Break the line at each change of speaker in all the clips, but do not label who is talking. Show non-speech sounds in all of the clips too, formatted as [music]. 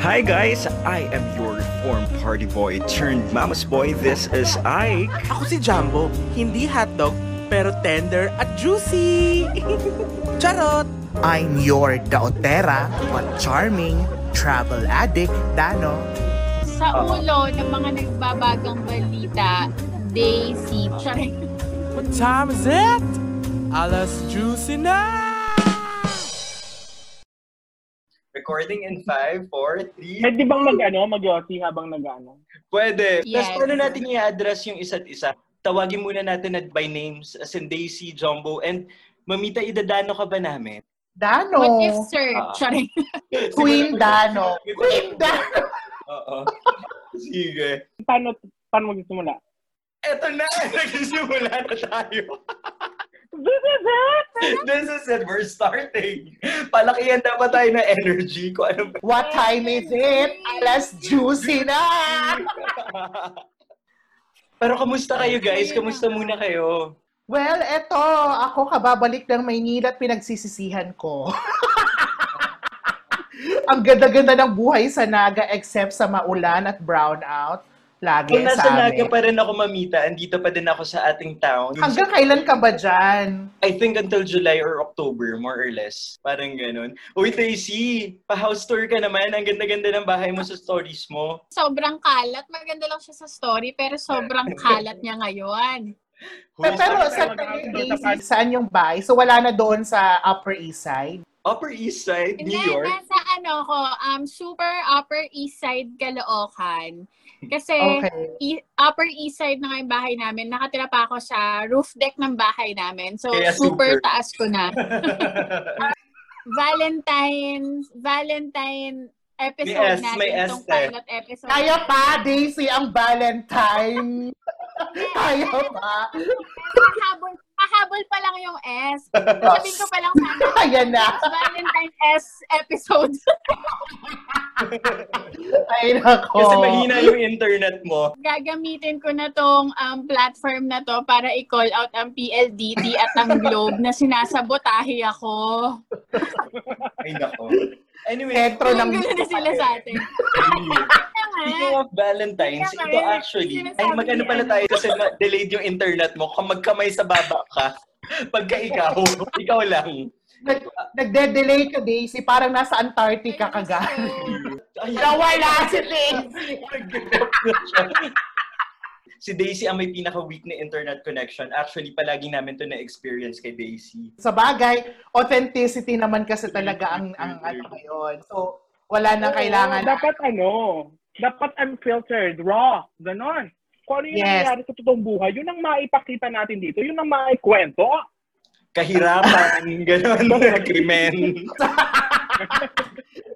Hi guys, I am your reform party boy turned mama's boy. This is Ike.
Ako si Jumbo, hindi hotdog, pero tender at juicy. [laughs] Charot!
I'm your daotera but charming travel addict, Dano.
Sa ulo ng mga nagbabagang balita, Daisy. Charing.
What time is it? Alas juicy na!
Recording in 5, 4, 3.
Pwede bang mag, ano, mag-yossi habang nag-ano?
Pwede.
Yes.
Tapos paano natin i-address yung isa't isa? Tawagin muna natin at by names as in Daisy, Jumbo, and Mamita, idadano ka ba namin?
Dano.
What if, sir? [laughs] Charing.
Queen Dano. Queen Dano.
Oo. Sige.
Paano, paano magsimula?
Eto na! [laughs] Nagsisimula na tayo. [laughs]
This is it!
This is it. We're starting. Palakihan dapat tayo ng energy. Kung ano ba.
What time is it? Alas juicy na! [laughs]
Pero kamusta kayo guys? Kamusta muna kayo?
Well, eto, ako kababalik ng Maynila at pinagsisisihan ko. [laughs] Ang ganda-ganda ng buhay sa Naga except sa maulan at brownout. Lagi
Kung nasa
sa
Naga
amin.
pa rin ako mamita, andito pa din ako sa ating town.
Hanggang kailan ka ba dyan?
I think until July or October, more or less. Parang ganun. Uy, Tracy, pa-house tour ka naman. Ang ganda-ganda ng bahay mo sa stories mo.
Sobrang kalat. Maganda lang siya sa story, pero sobrang [laughs] kalat niya ngayon.
Pero, pero
sa-
saan yung bahay? So wala na doon sa Upper East Side?
Upper East Side,
Hindi,
New York.
nasa ano ko, um, super upper east side Caloocan. Kasi
Okay.
i- upper east side na nga yung bahay namin. Nakatira pa ako sa roof deck ng bahay namin. So,
Kaya
super,
super.
taas ko na. [laughs] Valentine, Valentine episode
May S,
natin.
may S,
itong pilot episode.
Kaya pa, Daisy, ang Valentine. Kaya pa.
Pahabol, pahabol pa lang yung S. [laughs] Sabihin ko pa lang sana. [laughs]
Ayan na.
Valentine S episode. [laughs]
Ay, nako.
Kasi mahina yung internet mo.
Gagamitin ko na tong um, platform na to para i-call out ang PLDT at ang Globe na sinasabotahe ako.
Ay, nako. Anyway,
Sentro ng...
Gulo na sila sa atin.
Speaking of Valentine's, ito actually, ay magano pala
ano.
tayo kasi ma- delayed yung internet mo. Kung magkamay sa baba ka, [laughs] pagka ikaw, [laughs] ikaw lang.
Nag, nagde-delay ka, Daisy. Parang nasa Antarctica ka.
Ay,
Nawala si Daisy.
Si Daisy ang may pinaka-weak na internet connection. Actually, palagi namin to na-experience kay Daisy.
Sa bagay, authenticity naman kasi talaga ang, ang ano ngayon. So, wala nang kailangan.
Dapat ano, dapat unfiltered, raw, ganon. Kung ano yung
Yes.
nangyayari sa totoong buhay, yun ang maipakita natin dito, yun ang maikwento.
Kahirapan, [laughs] gano'n, krimen. [laughs]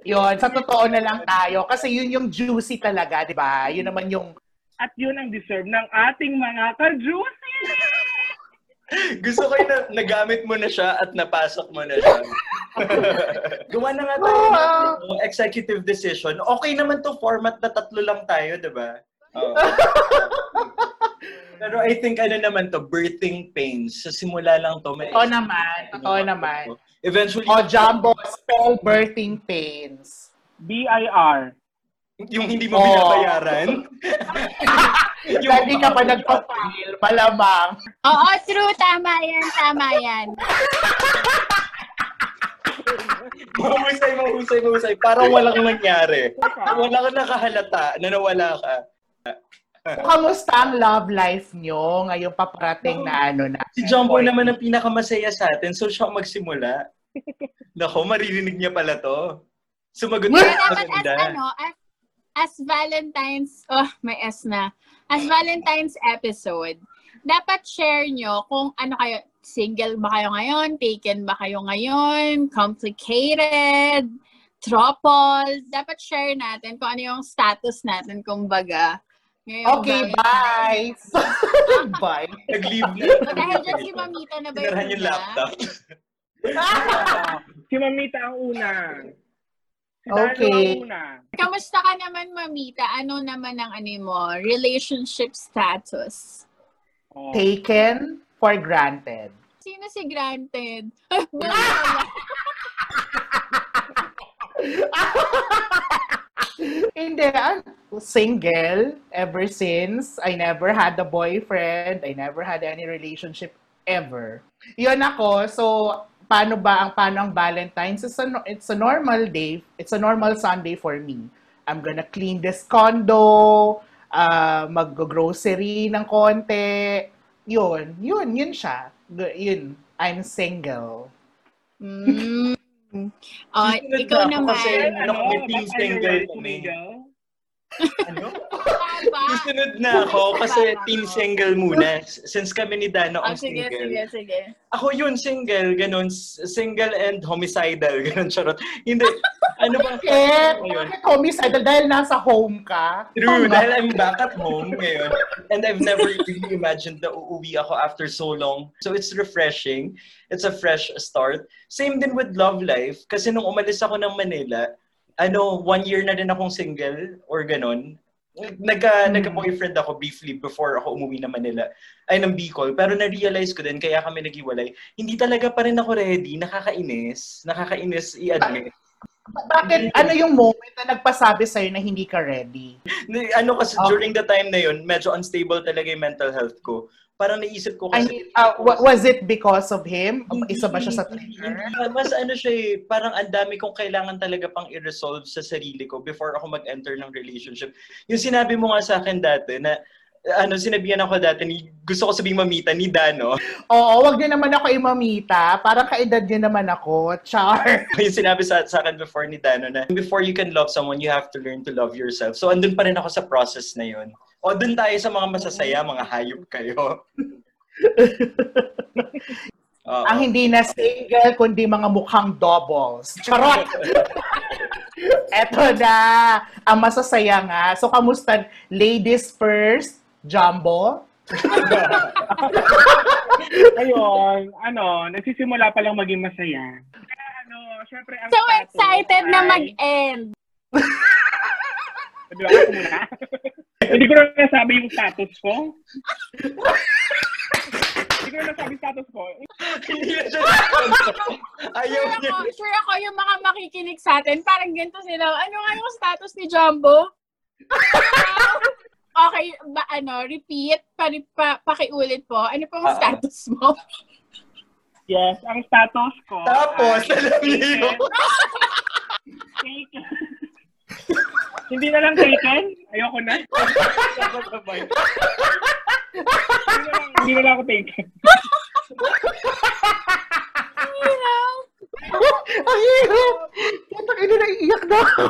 Yun, sa totoo na lang tayo. Kasi yun yung juicy talaga, di ba? Yun naman yung
At yun ang deserve ng ating mga ka-juicy!
Gusto ko yung na, nagamit mo na siya at napasok mo na siya. [laughs] Gawa na nga tayo ng executive decision. Okay naman to format na tatlo lang tayo, di ba? Oo. [laughs] Pero I think ano naman to, birthing pains. Sa simula lang to. May
Totoo naman. Totoo naman.
Eventually,
O, Jumbo, spell birthing pains.
B-I-R.
Yung hindi mo
Oo.
binabayaran. [laughs]
Hindi ka pa nagpa-file, malamang.
Oo, true. Tama yan. Tama yan.
mahusay, mahusay, mahusay. Parang walang nangyari. Wala ka nakahalata na nawala ka.
Kamusta ang love life nyo ngayong paparating na ano na?
Si Jumbo naman ang pinakamasaya sa atin, so siya ang magsimula. [laughs] Nako, maririnig niya pala to. Sumagot
Pero
ka
dapat as ano, as, as Valentine's, oh, may S na. As Valentine's episode, dapat share nyo kung ano kayo, single ba kayo ngayon, taken ba kayo ngayon, complicated, trouble. Dapat share natin kung ano yung status natin, kumbaga. Ngayong
Okay, bye. [laughs] bye.
Nag-leave na.
Dahil dyan si Mamita na ba
yung laptop. [laughs]
Si Mamita ang una.
Okay.
Kamusta ka naman, Mamita? Ano naman ang ano mo, relationship status?
Oh.
Taken for granted.
Sino si Granted? [laughs] [laughs]
Hindi, ah, single ever since. I never had a boyfriend. I never had any relationship ever. Yun ako. So, paano ba ang paano ang Valentine's? It's a, it's a normal day. It's a normal Sunday for me. I'm gonna clean this condo, uh, mag-grocery ng konti. Yun, yun, yun siya. G- Yun, I'm single.
Mm. [laughs]
Susunod
ikaw
na
naman.
kasi- Ano
you
single kami? Ano? [laughs] Susunod na ako kasi team single muna. Since kami ni Dano
Oh,
ang
sige,
single.
sige, sige.
Ako yun, single, ganun. Single and homicidal, [laughs] ganun, charot. Hindi, ano ba?
Eh, bakit homicidal? Dahil nasa home ka?
True, dahil I'm back at home ngayon. And I've never really imagined na uuwi ako after so long. So it's refreshing. It's a fresh start. Same din with love life. Kasi nung umalis ako ng Manila, ano, one year na rin akong single or ganun. Nagka,
Hmm.
nagka-boyfriend ako briefly before ako umuwi na Manila. Ay, ng Bicol. Pero na-realize ko din, kaya kami naghiwalay, hindi talaga pa rin ako ready. Nakakainis. Nakakainis i-admit.
Bakit, ano yung moment na nagpasabi sa'yo na hindi ka ready?
Ano kasi
Okay.
during the time na yun, medyo unstable talaga yung mental health ko. Parang naisip ko
I
kasi...
mean, uh, wa- was it because of him?
Hindi,
Isa ba siya sa trigger?
hindi. Mas ano siya eh, parang ang dami kong kailangan talaga pang i-resolve sa sarili ko before ako mag-enter ng relationship. Yung sinabi mo nga sa akin dati na ano, sinabihan ako dati ni, gusto ko sabing mamita ni Dano.
Oo, wag niyo naman ako imamita. Parang kaedad niyo naman ako. Char. [laughs]
yung sinabi sa, sa akin before ni Dano na before you can love someone, you have to learn to love yourself. So andun pa rin ako sa process na yun. O dun tayo sa mga masasaya, mga hayop kayo. [laughs] Oo.
Ang hindi na single, kundi mga mukhang doubles. Charot! [laughs] Eto na. Ang masasaya nga. So, kamusta? Ladies first, Jumbo. [laughs]
Ayun, ano, nagsisimula pa lang maging masaya. Kaya ano, syempre ang
So excited na
ay-
mag-end.
Sabi ko ako muna. [laughs] Hindi ko na nasabi yung status ko. Hindi ko na nasabi status ko.
Hindi na siya Ayaw
Sure
niya.
ako, sure ako yung mga makikinig sa atin, parang ganito sila, ano nga yung status ni Jumbo? [laughs] okay, ba, ano, repeat, pa, pa, pakiulit po. Ano pong
Ah.
status mo?
Yes, ang status ko.
Tapos,
ay
alam niyo yun.
Taken. [laughs] Hindi na lang taken? Ayoko na. Hindi na lang, hindi na lang ako taken.
Ang hirap! Kitang ina naiiyak na ako.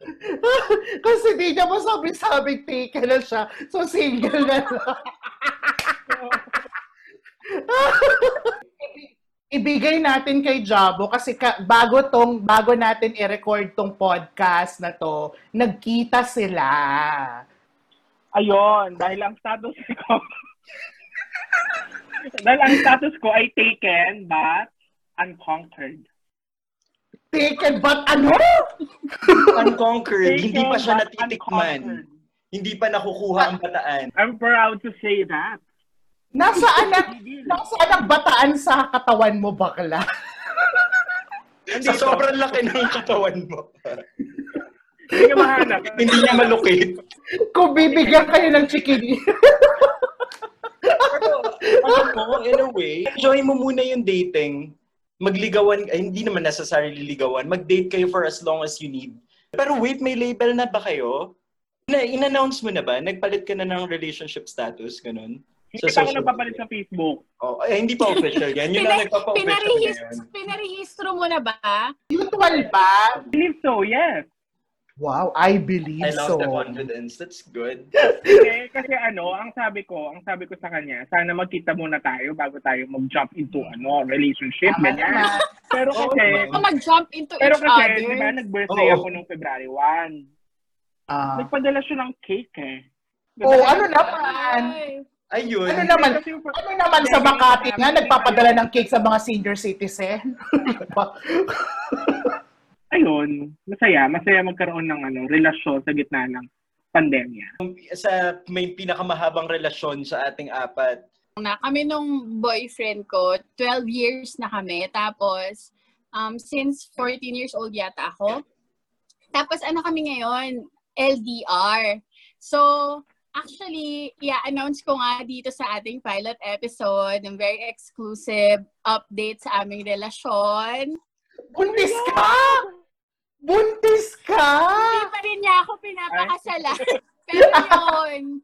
[laughs] Kasi di niya masabi-sabing taken na siya. So, single na lang. [laughs] Ibigay natin kay Jabo kasi ka, bago tong bago natin i-record tong podcast na to, nagkita sila.
Ayun, dahil ang status ko [laughs] dahil ang status ko ay taken but unconquered.
Taken but ano? [laughs]
Unconquered.
Taken
Hindi pa siya natitikman. Hindi pa nakukuha ang bataan.
I'm proud to say that.
Nasaan ang, [laughs] nasaan ang bataan sa katawan mo, bakla? [laughs]
Sa sobrang laki ng katawan mo.
Hindi ka mahanap.
Hindi niya malukit.
Kung bibigyan kayo ng chikini.
Pero, alam mo, in a way, enjoy mo muna yung dating. Magligawan, ay, hindi naman necessarily ligawan. Mag-date kayo for as long as you need. Pero wait, may label na ba kayo? Na, in-announce mo na ba? Nagpalit ka na ng relationship status, ganun?
Hindi pa ako nagpapalit sa Facebook.
Oh, eh, hindi pa official yan. Yun lang nagpapa-official
Pinarehis-
ngayon.
pinarehistro mo na ba?
Mutual ba?
I believe so, yes.
Wow, I believe
I love
so.
the confidence. That's good. [laughs]
Kasi, kasi ano, ang sabi ko, ang sabi ko sa kanya, sana magkita muna tayo bago tayo mag-jump into ano, relationship,
Tama
ganyan.
naman.
Pero kasi,
naman.
Kung mag-jump into
pero
each
kasi,
other.
di ba, nag-birthday
Oo.
ako nung February 1.
Ah.
Nagpadala siya ng cake eh.
Oh, ano naman?
Ay.
Ayun.
Ano naman?
Kasi yung-
Ano naman sa Makati nga, nagpapadala ng cake sa mga senior citizen? [laughs]
Ayun, masaya. Masaya magkaroon ng ano, relasyon sa gitna ng pandemya.
Sa may pinakamahabang relasyon sa ating apat.
na kami nung boyfriend ko, 12 years na kami. Tapos, um, since 14 years old yata ako, Tapos ano kami ngayon? LDR. So, actually, i-announce ko nga dito sa ating pilot episode ng very exclusive update sa aming relasyon.
Buntis ka! Buntis ka!
Hindi pa rin niya ako pinapakasalan. [laughs] Pero yun,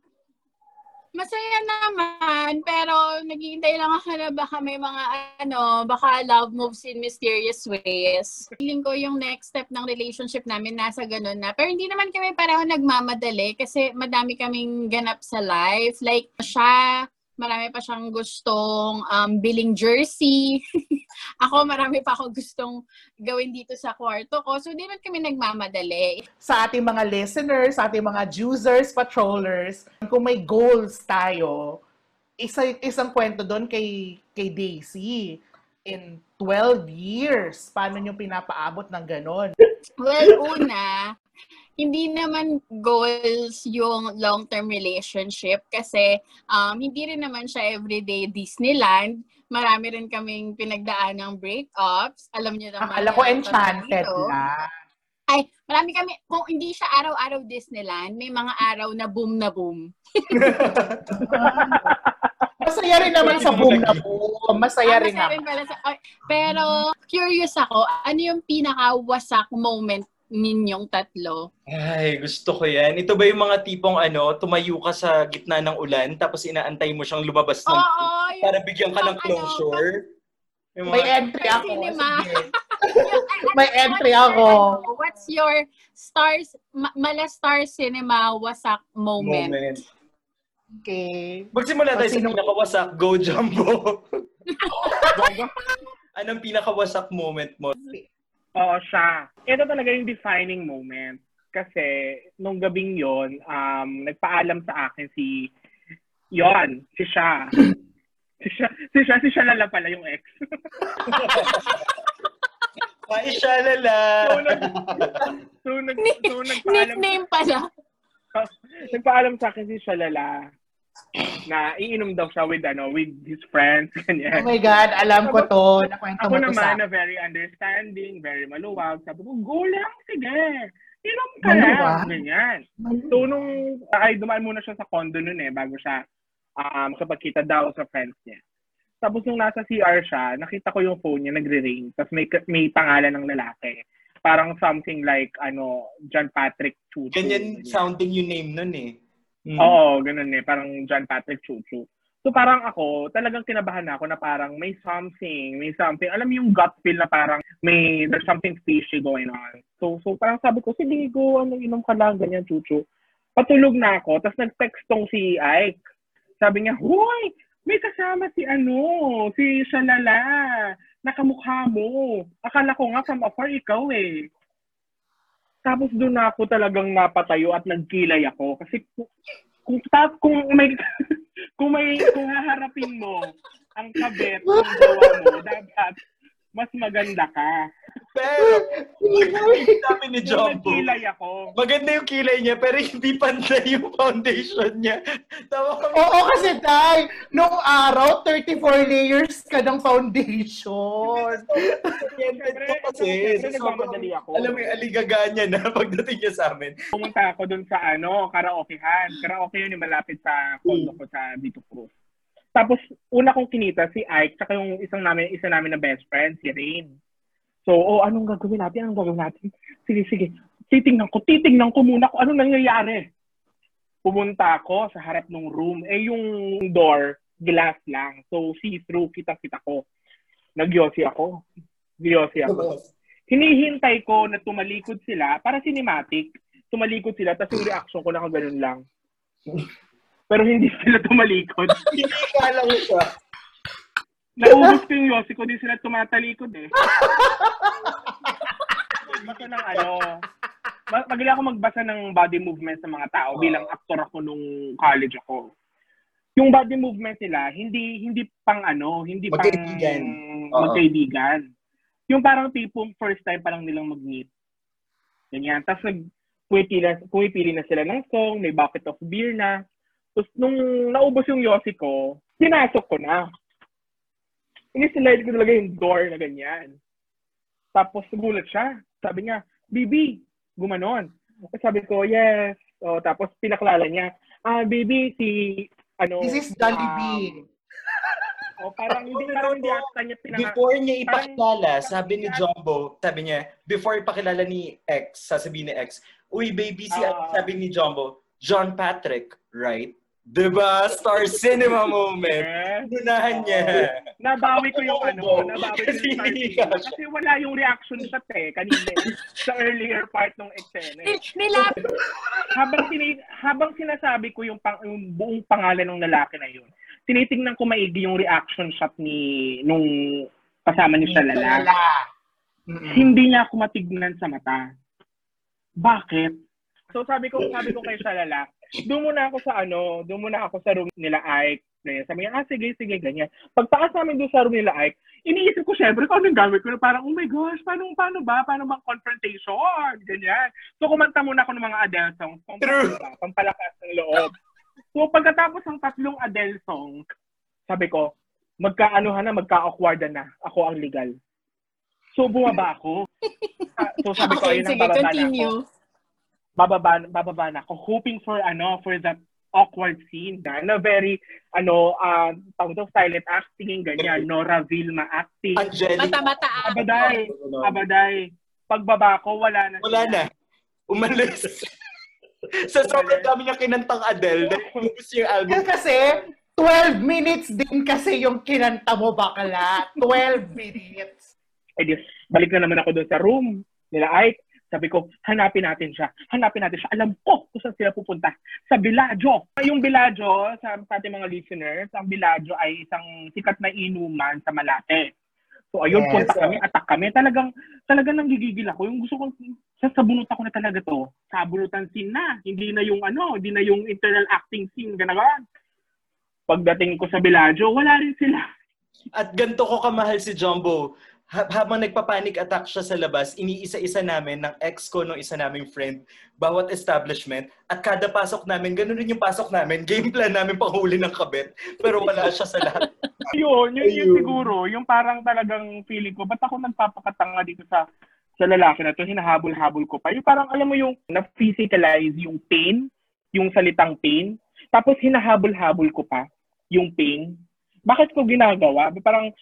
masaya naman, pero naghihintay lang ako na baka may mga ano, baka love moves in mysterious ways. Feeling ko yung next step ng relationship namin nasa ganun na. Pero hindi naman kami pareho nagmamadali kasi madami kaming ganap sa life. Like, siya, marami pa siyang gustong um, biling jersey. [laughs] ako, marami pa ako gustong gawin dito sa kwarto ko. So, di naman kami nagmamadali.
Sa ating mga listeners, sa ating mga juicers, patrollers, kung may goals tayo, isa, isang kwento doon kay, kay Daisy. In 12 years, paano nyo pinapaabot ng ganon?
Well, una, hindi naman goals yung long-term relationship kasi um, hindi rin naman siya everyday Disneyland. Marami rin kaming pinagdaan ng breakups. Alam niyo naman.
Akala ko enchanted na.
Ay, marami kami, kung hindi siya araw-araw Disneyland, may mga araw na boom na boom. [laughs]
Masaya rin naman sa boom na boom. Masaya
Ah,
rin
masaya
naman.
pala sa- pero, curious ako, ano yung pinaka-wasak moment ninyong tatlo?
Ay, gusto ko yan. Ito ba yung mga tipong ano, tumayo ka sa gitna ng ulan tapos inaantay mo siyang lumabas ng
Oo, yung,
para bigyan ka ng
ano,
closure? Yung
May entry ako.
Cinema. [laughs]
May
ano,
entry
what's your,
ako.
ano, What's your stars, ma- mala star cinema wasak moment?
moment.
Okay.
Magsimula tayo sa pinakawasak. Go, Jumbo! [laughs] Anong pinakawasak moment mo?
Oo, siya. Ito talaga yung defining moment. Kasi, nung gabing yon um, nagpaalam sa akin si, yon si siya. [clears throat] si siya, si siya, si siya lala pala yung ex. [laughs]
Ay, shalala!
so, nag, so, nag, so, nagpaalam,
Nickname pala. [laughs]
nagpaalam sa akin si Shalala na iinom daw siya with ano with his friends [laughs]
Oh
ganyan.
my God, alam ko to. Nakwento
Ako
mo to sa
naman na very understanding, very maluwag. Sabi ko, go lang, sige. Inom ka
Maluwag?
lang. Ganyan. So, nung ay dumaan muna siya sa condo nun eh, bago siya um, kapagkita daw sa friends niya. Tapos nung nasa CR siya, nakita ko yung phone niya nagre-ring. Tapos may, may pangalan ng lalaki. Parang something like, ano, John Patrick Chuchu.
Ganyan sounding yung name nun eh. Mm.
Oo, ganun eh. Parang John Patrick Chuchu. So parang ako, talagang kinabahan na ako na parang may something, may something. Alam yung gut feel na parang may, there's something fishy going on. So, so parang sabi ko, sige, go, ano, inom ka lang, ganyan, Chuchu. Patulog na ako, tapos nag-text tong si Ike. Sabi niya, Hoy, may kasama si ano, si Shalala. Nakamukha mo. Akala ko nga from afar ikaw eh. Tapos doon na ako talagang napatayo at nagkilay ako. Kasi kung kung, ta- kung may [laughs] kung may kung haharapin mo ang kabet ng jowa mo, dapat mas maganda ka.
Pero, sabi ni Jumbo,
nagkilay ako.
maganda yung kilay niya, pero hindi pantay yung foundation niya. Tawa kami.
Oo kasi, Tay, nung araw, 34 layers ka ng foundation.
Ko kasi.
Siyempre, nagmamadali ako.
Alam mo yung aligaga niya na [laughs] pagdating niya sa amin.
Pumunta ako doon sa ano, karaokehan. Karaoke yun yung malapit sa condo ko sa Dito Cruz. Tapos, una kong kinita si Ike, tsaka yung isang namin, isa namin na best friend, si Rain. So, oh, anong gagawin natin? Anong gagawin natin? Sige, sige. Titingnan ko, titingnan ko muna kung anong nangyayari. Pumunta ako sa harap ng room. Eh, yung door, glass lang. So, see-through, kita-kita ko. Nagyosi ako. Nagyosi ako. Hinihintay ko na tumalikod sila para cinematic. Tumalikod sila, tapos yung reaction ko na ganun lang. Pero hindi sila tumalikod. [laughs]
Hindi ka lang siya.
Naubos ko yung yosi ko, di sila tumatalikod eh. Dito ng ano, ma- magaling ako magbasa ng body movement sa mga tao bilang aktor ako nung college ako. Yung body movement nila, hindi hindi pang ano, hindi pang
Magkaibigan. Oo.
magkaibigan. Yung parang tipong first time pa lang nilang mag-meet. Ganyan. Tapos nag pumipili, pumipili na sila ng song, may bucket of beer na. Tapos nung naubos yung yosi ko, pinasok ko na. Inislide ko talaga yung door na ganyan. Tapos nagulat siya. Sabi niya, Bibi, Gumanon. Sabi ko, yes. O, tapos pinaklala niya, ah, baby, si, ano,
This is Dolly
um,
B.
O, parang hindi, [laughs] parang hindi ata niya pinaka...
Before niya ipakilala, sabi ni Jumbo, sabi niya, before ipakilala ni X, sasabihin ni X, Uy, baby, si
Ah.
sabi ni Jumbo, John Patrick, right? Diba? Star cinema moment. [laughs] Lunahan niya.
nabawi ko yung ano, nabawi ko
Kasi
yung
ka-
Kasi wala yung reaction shot eh, kanina sa earlier part ng eksena.
Ni- Nilap,
habang tini, habang sinasabi ko yung, pang, yung buong pangalan ng lalaki na yun, tinitingnan ko maigi yung reaction shot ni nung kasama ni Shalala.
Lala. Mm-mm.
Hindi niya ako matignan sa mata. Bakit? So sabi ko, sabi ko kay Shalala, doon muna ako sa ano, doon muna ako sa room nila Ike. Ganyan. Sabi niya, ah, sige, sige, ganyan. Pagtaas namin doon sa room nila Ike, iniisip ko syempre kung anong gamit ko. Parang, oh my gosh, paano, paano ba? Paano bang confrontation? Ganyan. So, kumanta muna ako ng mga Adele songs. Pang,
True.
Pampalakas ng loob. So, pagkatapos ng tatlong Adele songs, sabi ko, magkaanohan na, magka-awkwardan na. Ako ang legal. So, bumaba ako. [laughs] Ah, so, sabi ko,
okay,
ayun ang
sige,
bababa na ako
continue.
Bababa, bababa na ako, hoping for, ano, for that awkward scene na, na very, ano, uh, tawag daw, silent acting, ganyan, Nora Vilma acting.
Angelic.
Mata-mata.
Abaday, abaday. Pagbaba ko, wala na.
Wala
siya.
na. Umalis. [laughs] Sa sobrang dami niya kinantang Adele, nag-ubus yung album.
Kasi, 12 minutes din kasi yung kinanta mo bakla. 12 minutes.
Eh di, balik na naman ako doon sa room nila Ike. Sabi ko, hanapin natin siya. Hanapin natin siya. Alam ko kung saan sila pupunta. Sa Biladjo. Yung Biladjo, sa, sa ating mga listeners, ang Biladjo ay isang sikat na inuman sa Malate. So ayun,
Yes.
punta kami, attack kami. Talagang, talagang nanggigigil ako. Yung gusto ko, sasabunot ako na talaga to. Sabunutan scene na. Hindi na yung ano, hindi na yung internal acting scene. Ganagan. Pagdating ko sa Biladjo, wala rin sila.
At ganito ko kamahal si Jumbo. Ha- habang nagpa-panic attack siya sa labas, iniisa-isa namin ng ex ko nung isa naming friend, bawat establishment, at kada pasok namin, ganun rin yung pasok namin, game plan namin panghuli ng kabit, pero wala siya sa lahat. [laughs]
yun, yun, yun siguro, yung parang talagang feeling ko, ba't ako nagpapakatanga dito sa sa lalaki na to, hinahabol-habol ko pa. Yung parang, alam mo yung na-physicalize yung pain, yung salitang pain, tapos hinahabol-habol ko pa yung pain. Bakit ko ginagawa? Parang,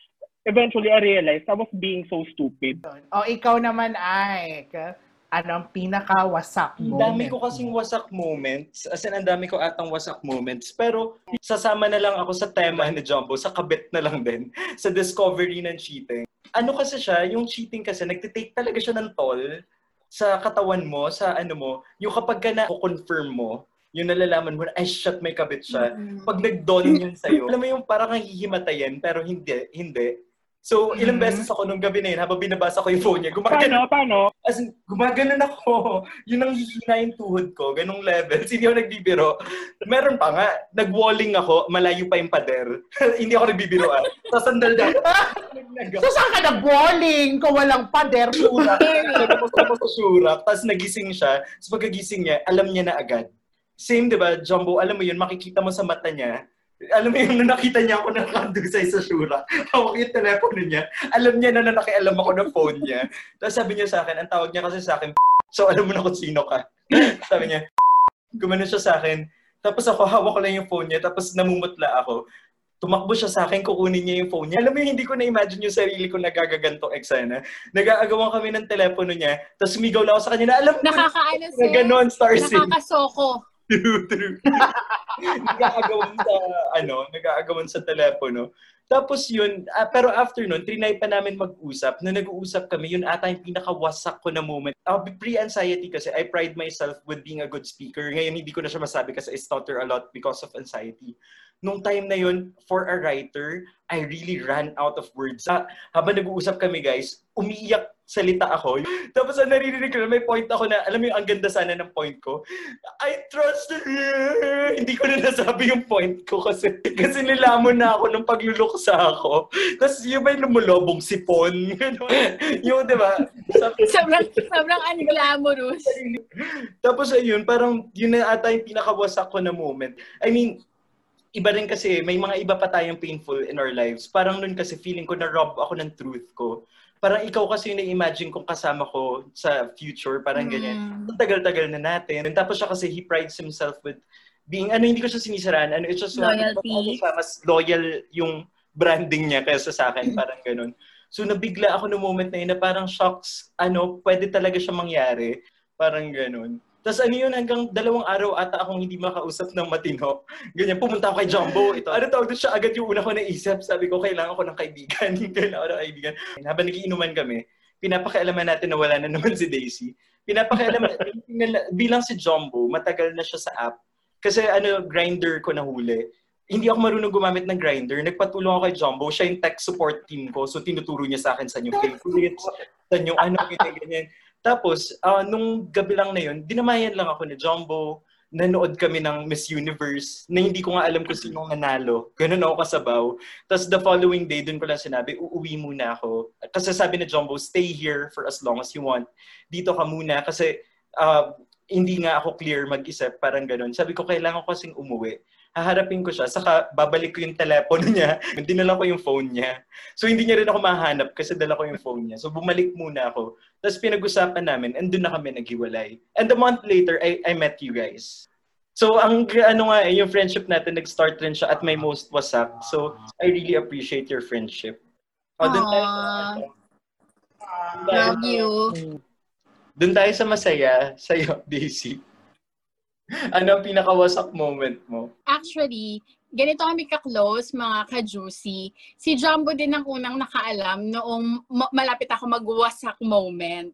eventually I realized I was being so stupid.
O, ikaw naman, Ike. Anong pinaka-wasak
Ang
mo?
dami ko kasing wasak moments. As in, ang dami ko atang wasak moments. Pero, sasama na lang ako sa tema ni Jumbo, sa kabit na lang din, [laughs] sa discovery ng cheating. Ano kasi siya, yung cheating kasi, nagtitake talaga siya ng toll sa katawan mo, sa ano mo, yung kapag ka na-confirm mo, yung nalalaman mo na, ay shit, may kabit siya. Pag nag-dawn yun sa'yo, alam mo yung parang ang hihimatayin, pero hindi, hindi. So, ilang
Mhm.
beses ako nung gabi na yun, habang binabasa ko yung phone niya, gumagano
Paano? Paano?
As in, gumaganon ako. [laughs] Yun ang hihina yung tuhod ko. Ganong levels. [laughs] Hindi ako nagbibiro. Meron pa nga. Nag-walling ako. Malayo pa yung pader. [laughs] Hindi ako nagbibiro ah. Sasandal na. Nag-
So, saan ka nag-bowling kung walang pader? Pura.
Tapos ako sa surak. Tapos nagising siya. Tapos pagkagising niya, alam niya na agad. Same, di ba, Jumbo? Alam mo yun, makikita mo sa mata niya. Alam mo yun, nung nakita niya ako nakandusay sa shura, hawak yung telepono niya, alam niya na na nakialam ako ng phone niya. Tapos sabi niya sa akin, ang tawag niya kasi sa akin, so alam mo na kung sino ka. sabi niya, gumano siya sa akin. Tapos ako, hawak ko lang yung phone niya, tapos namumutla ako. Tumakbo siya sa akin, kukunin niya yung phone niya. Alam mo yung hindi ko na-imagine yung sarili ko nagagagantong eksena. Nag-aagawan kami ng telepono niya, tapos sumigaw lang ako sa kanya na alam ko
Nakakaano
na
sir?
ganon, Star.
Nakakasoko.
True, true. [laughs] nag-aagawan sa, ano, nag-aagawan sa telepono. Tapos yun, ah, pero after nun, trinay pa namin mag-usap. Na nag-uusap kami, yun ata yung pinaka-wasak ko na moment. Uh, pre-anxiety kasi, I pride myself with being a good speaker. Ngayon, hindi ko na siya masabi kasi I stutter a lot because of anxiety. Nung time na yun, for a writer, I really ran out of words. Ah, habang nag-uusap kami, guys, umiiyak salita ako. [laughs] Tapos ang naririnig ko na may point ako na, alam mo yung ang ganda sana ng point ko. I trust. Hindi ko na nasabi yung point ko kasi [laughs] kasi nilamon na ako nung pagluluksa ako. Tapos yung may lumulobong sipon. [laughs] yung, di ba? Sabi-
Sobrang, sobrang unglamorous.
Tapos ayun, parang yun na ata yung pinakawasak ko na moment. I mean, iba rin kasi, may mga iba pa tayong painful in our lives. Parang nun kasi feeling ko na-rob ako ng truth ko. parang ikaw kasi yung na-imagine kong kasama ko sa future, parang ganyan.
Mm.
Ang tagal-tagal na natin. And tapos siya kasi he prides himself with being, ano, hindi ko siya sinisiraan. Ano, it's just
Loyalty.
ano mas loyal yung branding niya kaysa sa akin, parang ganun. So nabigla ako no moment na yun na parang shocks, ano, pwede talaga siya mangyari. Parang ganun. Tapos ano yun, hanggang dalawang araw ata akong hindi makausap ng matino. Ganyan, pumunta ako kay Jumbo. Ito, ano tawag doon siya agad yung una ko naisip. Sabi ko, kailangan ko ng kaibigan. [laughs] kailangan ko ng kaibigan. Habang nagiinuman kami, pinapakialaman natin na wala na naman si Daisy. Pinapakialaman, [laughs] bilang si Jumbo, matagal na siya sa app. Kasi ano, grinder ko nahuli. Hindi ako marunong gumamit ng grinder. Nagpatulong ako kay Jumbo. Siya yung tech support team ko. So, tinuturo niya sa akin sa yung favorites, sa yung ano, [laughs] ganyan, ganyan. Tapos, ah, nung gabi lang na yun, dinamayan lang ako ni Jumbo. Nanood kami ng Miss Universe na hindi ko nga alam kung sino nanalo. Ganun ako kasabaw. Tapos the following day, dun ko lang sinabi, uuwi muna ako. Kasi sabi ni Jumbo, stay here for as long as you want. Dito ka muna kasi ah, hindi nga ako clear mag-isip, parang ganun. Sabi ko, kailangan ko kasing umuwi. Haharapin ko siya, saka babalik ko yung telepono niya. [laughs] Dinala ko yung phone niya. So hindi niya rin ako mahanap kasi dala ko yung phone niya. So bumalik muna ako. Tapos pinag-usapan namin and doon na kami naghiwalay. And a month later, I, I met you guys. So ang ano nga, eh, yung friendship natin, nag-start rin siya at my most wasak. So I really appreciate your friendship. O, dun tayo,
Aww.
dun tayo-
Love you.
Doon tayo sa masaya, sa'yo, [laughs] Daisy. Ano ang pinakawasak moment mo?
Actually, ganito kami ka-close, mga ka-juicy. Si Jumbo din ang unang nakaalam noong ma- malapit ako mag-wasak moment.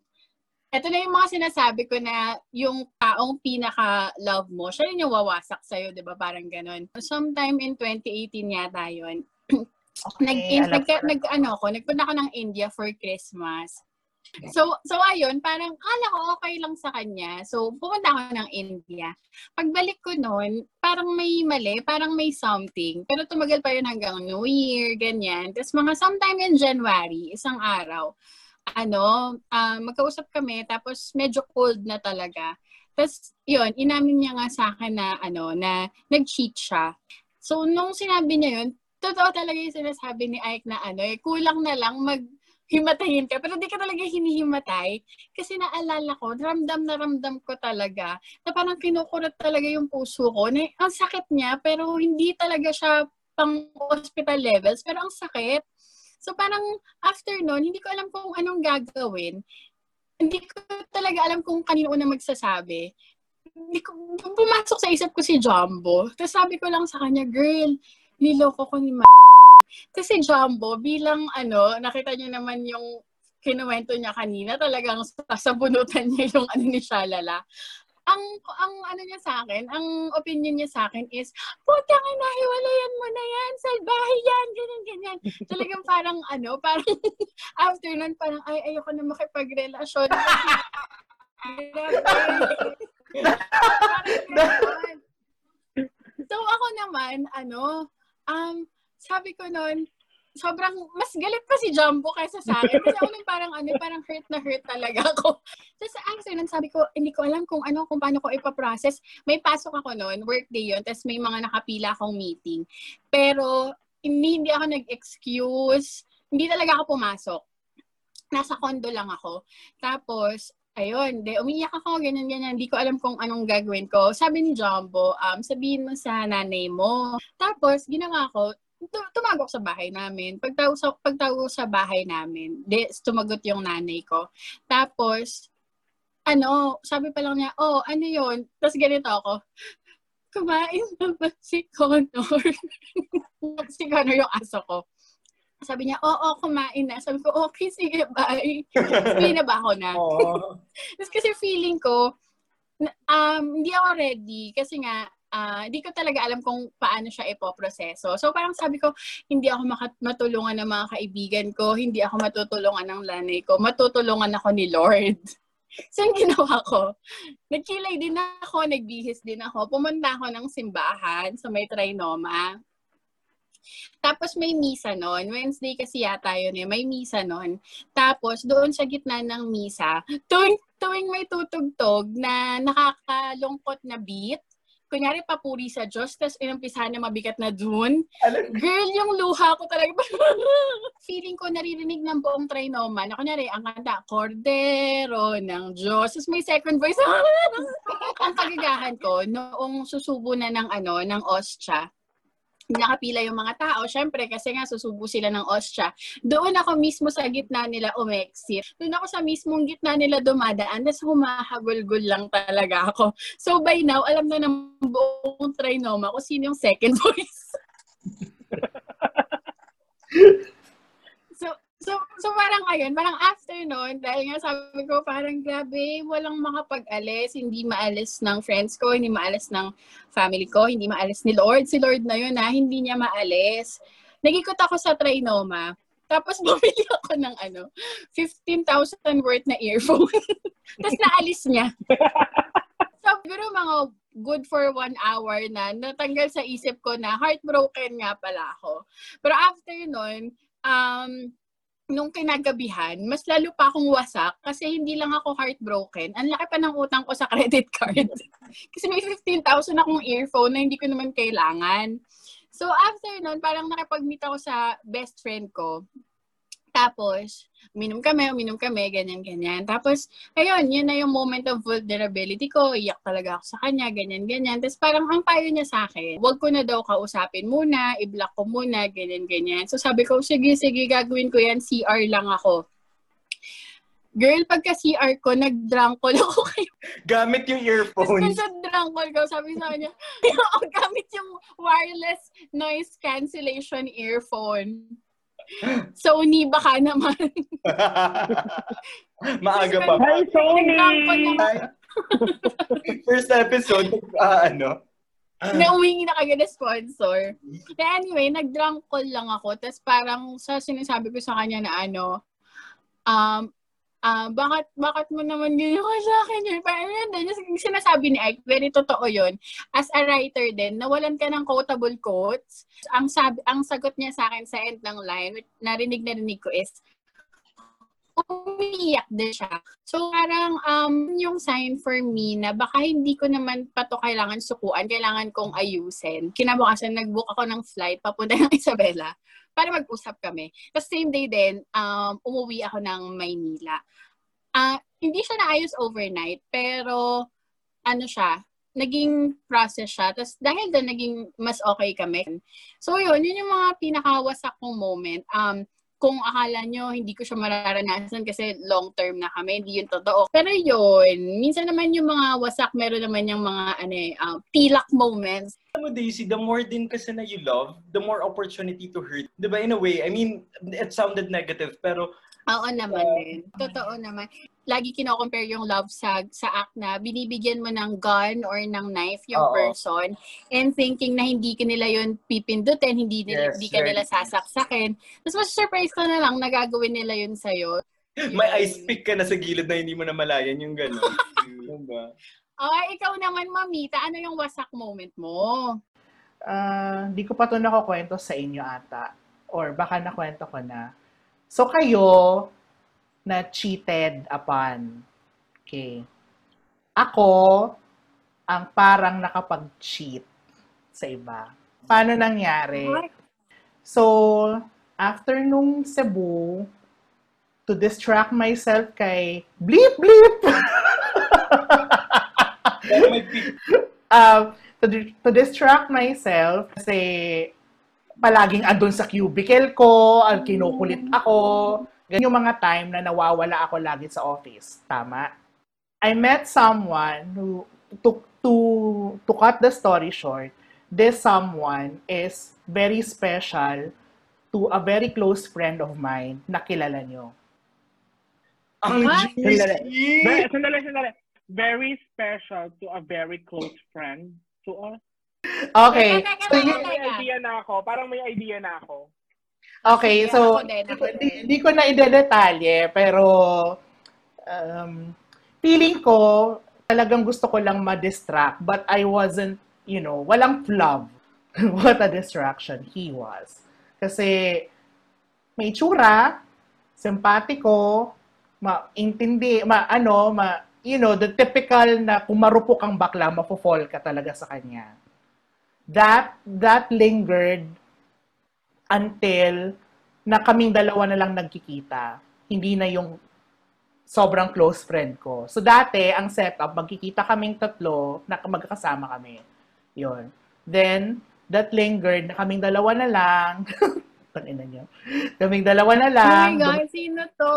Ito na yung mga sinasabi ko na yung taong pinaka-love mo, siya rin yung wawasak sa'yo, di ba? Parang ganun. Sometime in 2018 yata yun. [clears throat] nag, in, nag, nag, ano ko, nagpunta ako ng India for Christmas. So, so ayun, parang kala ko okay lang sa kanya. So, pumunta ako ng India. Pagbalik ko noon, parang may mali, parang may something. Pero tumagal pa yun hanggang New Year, ganyan. Tapos mga sometime in January, isang araw, ano, ah, magkausap kami, tapos medyo cold na talaga. Tapos, yun, inamin niya nga sa akin na, ano, na nag-cheat siya. So, nung sinabi niya yun, totoo talaga yung sinasabi ni Ike na ano, eh, kulang na lang mag himatayin ka. Pero di ka talaga hinihimatay. Kasi naalala ko, ramdam na ramdam ko talaga na parang kinukurot talaga yung puso ko. Na, ang sakit niya, pero hindi talaga siya pang hospital levels, pero ang sakit. So parang after nun, hindi ko alam kung anong gagawin. Hindi ko talaga alam kung kanino una magsasabi. Hindi ko, pumasok sa isip ko si Jumbo. Tapos sabi ko lang sa kanya, girl, niloko ko ni Ma- kasi Jumbo, bilang ano, nakita niyo naman yung kinuwento niya kanina, talagang sasabunutan niya yung ano ni Shalala. Ang, ang ano niya sa akin, ang opinion niya sa akin is, putang ina, hiwalayan mo na yan, salbahe yan, ganyan, ganyan. Talagang parang ano, parang [laughs] after nun, parang ay, ayoko na makipagrelasyon. [laughs] So ako naman, ano, um, sabi ko noon, sobrang mas galit pa si Jumbo kaysa sa akin. Kasi ako nung parang ano, parang hurt na hurt talaga ako. [laughs] Tapos after nun, sabi ko, hindi ko alam kung ano, kung paano ko ipaprocess. May pasok ako noon, workday yun, tapos may mga nakapila akong meeting. Pero hindi, hindi ako nag-excuse. Hindi talaga ako pumasok. Nasa condo lang ako. Tapos, ayun, de, umiyak ako, ganyan, ganyan. Hindi ko alam kung anong gagawin ko. Sabi ni Jumbo, um, sabihin mo sa nanay mo. Tapos, ginawa ko, tu- tumawag ako sa bahay namin. Pagtawag sa, pagtawag sa bahay namin, de, tumagot yung nanay ko. Tapos, ano, sabi pa lang niya, oh, ano yon Tapos ganito ako, kumain na ba si Connor? [laughs] si Connor yung aso ko. Sabi niya, oo, kumain na. Sabi ko, okay, sige, bye. Sabi na ba ako na?
Oh. [laughs]
Tapos kasi feeling ko, um, hindi ako ready kasi nga, ah, hindi ko talaga alam kung paano siya ipoproseso. So parang sabi ko, hindi ako makat- matulungan ng mga kaibigan ko, hindi ako matutulungan ng lanay ko, matutulungan ako ni Lord. [laughs] So yung ginawa ko, nagkilay din ako, nagbihis din ako, pumunta ako ng simbahan sa may trinoma. Tapos may misa noon. Wednesday kasi yata yun eh. May misa noon. Tapos doon sa gitna ng misa, tuwing, tuwing may tutugtog na nakakalungkot na beat, kunyari papuri sa Diyos, tapos inumpisahan niya mabigat na dun. Girl, yung luha ko talaga. [laughs] Feeling ko naririnig ng buong trinoma na kunyari, ang kanta, Cordero ng Diyos. Tapos may second voice. [laughs] ang kagagahan ko, noong susubo na ng ano, ng ostya, nakapila yung mga tao. Siyempre, kasi nga susubo sila ng ostya. Doon ako mismo sa gitna nila umexit. Doon ako sa mismong gitna nila dumadaan. Tapos humahagulgul lang talaga ako. So by now, alam na ng buong trinoma kung sino yung second [laughs] voice. So, so, parang ayun, parang after nun, dahil nga sabi ko, parang grabe, walang makapag-alis, hindi maalis ng friends ko, hindi maalis ng family ko, hindi maalis ni Lord. Si Lord na yun na, hindi niya maalis. Nagikot ako sa Trinoma. Tapos [laughs] bumili ako ng ano, 15,000 worth na earphone. [laughs] Tapos naalis niya. so, siguro mga good for one hour na natanggal sa isip ko na heartbroken nga pala ako. Pero after nun, um, nung kinagabihan, mas lalo pa akong wasak kasi hindi lang ako heartbroken. Ang laki pa ng utang ko sa credit card. [laughs] kasi may 15,000 akong earphone na hindi ko naman kailangan. So after nun, parang nakipag-meet ako sa best friend ko. Tapos, uminom kami, uminom kami, ganyan, ganyan. Tapos, ayun, yun na yung moment of vulnerability ko. Iyak talaga ako sa kanya, ganyan, ganyan. Tapos parang ang payo niya sa akin, wag ko na daw kausapin muna, i-block ko muna, ganyan, ganyan. So sabi ko, sige, sige, gagawin ko yan, CR lang ako. Girl, pagka CR ko, nag-drunk call ako [laughs] kayo.
gamit yung
Tapos
earphones.
sa drunk call ko, sabi sa kanya, [laughs] "Oh, gamit yung wireless noise cancellation earphone. [laughs] Sony baka naman. [laughs]
Maaga pa.
Hi, Sony!
First episode, ah, ano?
na uwingi na kagad na sponsor. But anyway, nag-drunk call lang ako. Tapos parang sa sinasabi ko sa kanya na ano, um, ah bakit, bakit mo naman ganyan ka sa akin yun? Parang yun yung sinasabi ni Ike, very totoo yun. As a writer din, nawalan ka ng quotable quotes. Ang, sabi, ang sagot niya sa akin sa end ng line, narinig na rinig ko is, umiiyak din siya. So parang um, yung sign for me na baka hindi ko naman pa to kailangan sukuan, kailangan kong ayusin. Kinabukasan, nag-book ako ng flight papunta ng [laughs] Isabela para mag-usap kami. Tapos same day din, um, umuwi ako ng Maynila. Ah, hindi siya naayos overnight, pero ano siya, naging process siya. Tapos dahil doon, naging mas okay kami. So yun, yun yung mga pinakawasak kong moment. Um, kung akala nyo hindi ko siya mararanasan kasi long term na kami, hindi yun totoo. Pero yun, minsan naman yung mga wasak, meron naman yung mga ano, eh, um, pilak moments.
Alam mo, Daisy, the more din kasi na you love, the more opportunity to hurt. Di ba? In a way, I mean, it sounded negative, pero
Oo naman din. Totoo naman. Lagi kino-compare yung love sa sa act na binibigyan mo ng gun or ng knife yung
Oo.
person and thinking na hindi ka nila yun pipindutin, hindi, nila,
Yes,
hindi ka nila sasaksakin. Tapos mas surprise ka na lang na gagawin nila yun sa'yo. [laughs]
may ice pick ka na sa gilid na hindi mo na malayan yung gano'n. [laughs] diba?
Okay, ikaw naman, Mamita, ano yung wasak moment mo?
Ah, Hindi ko pa ito nakukwento sa inyo ata. Or baka nakwento ko na. So kayo, na cheated upon. Okay. Ako, ang parang nakapag-cheat sa iba. Paano nangyari? So, after nung Cebu, to distract myself kay bleep bleep. [laughs] Um, to, to distract myself kasi palaging andun sa cubicle ko, kinukulit ako. Ganyan yung mga time na nawawala ako lagi sa office. Tama? I met someone who, to, to, to cut the story short, this someone is very special to a very close friend of mine na kilala nyo.
Ang
sandali, sandali. Very special to a very close friend to us.
Okay.
Teka,
So,
teka,
May idea na ako. Parang may idea na ako.
Okay,
Yeah,
so hindi, ko na idedetalye, pero um, feeling ko talagang gusto ko lang ma-distract, but I wasn't, you know, walang love. [laughs] What a distraction he was. Kasi may tsura, simpatiko, maintindi, ma, ano, ma, you know, the typical na kung marupok kang bakla, mafo-fall ka talaga sa kanya. That, that lingered until na kaming dalawa na lang nagkikita. Hindi na yung sobrang close friend ko. So dati, ang setup, magkikita kaming tatlo na magkakasama kami. Yun. Then, that lingered na kaming dalawa na lang. [laughs] Tangina niyo. Kaming dalawa na
Oh
lang.
my God, sino to?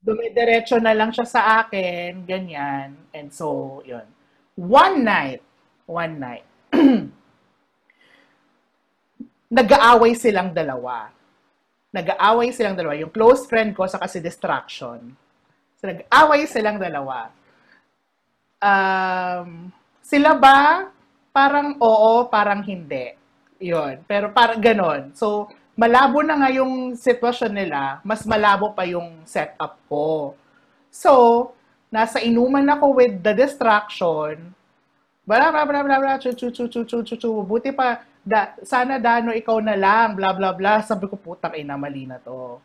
dumidiretso na lang siya sa akin, ganyan. And so, yun. One night, one night, [clears throat] nag-aaway silang dalawa. Nag-aaway silang dalawa. Yung close friend ko sa kasi distraction. So, nag-aaway silang dalawa. Um, sila ba? Parang oo, parang hindi. Yun. Pero parang ganon. So, malabo na nga yung sitwasyon nila, mas malabo pa yung setup ko. So, nasa inuman ako with the distraction, bla bla bla bla bla, chu chu chu chu chu chu chu, buti pa, da, sana Dano ikaw na lang, bla bla bla. Sabi ko, putang ina, mali na to.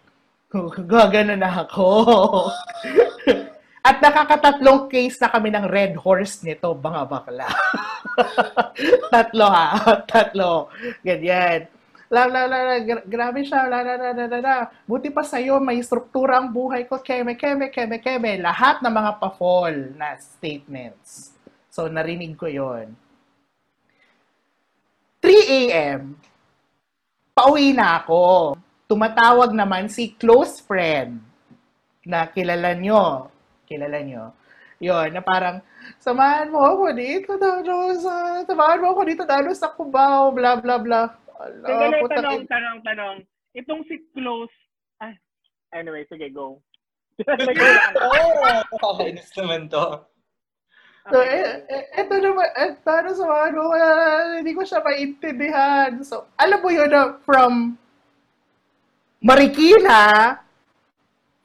[laughs] Gagano na ako. [laughs] At nakakatatlong case na kami ng red horse nito, mga bakla. [laughs] tatlo ha, tatlo. Ganyan. La, la, la, la, gra- grabe siya, la, la, la, la, la, la. Buti pa sa'yo, may struktura ang buhay ko, keme, keme, keme, keme. Lahat ng mga pa-fall na statements. So, narinig ko yon 3 a.m., pauwi na ako. Tumatawag naman si close friend na kilala nyo. Kilala nyo. Yon, na parang, samahan mo ako dito, Dano, sa, samahan mo ako dito, Dano, sa Cubao, bla, bla, bla. Ala,
Sandali,
putang
tanong, tanong, tanong. Itong si Close, ah, anyway, sige, go. [laughs]
Oh, kakainis naman to.
So, eh, eh, eto naman, eh, paano sa ano, ah, hindi ko siya maintindihan. So, alam mo yun na from Marikina,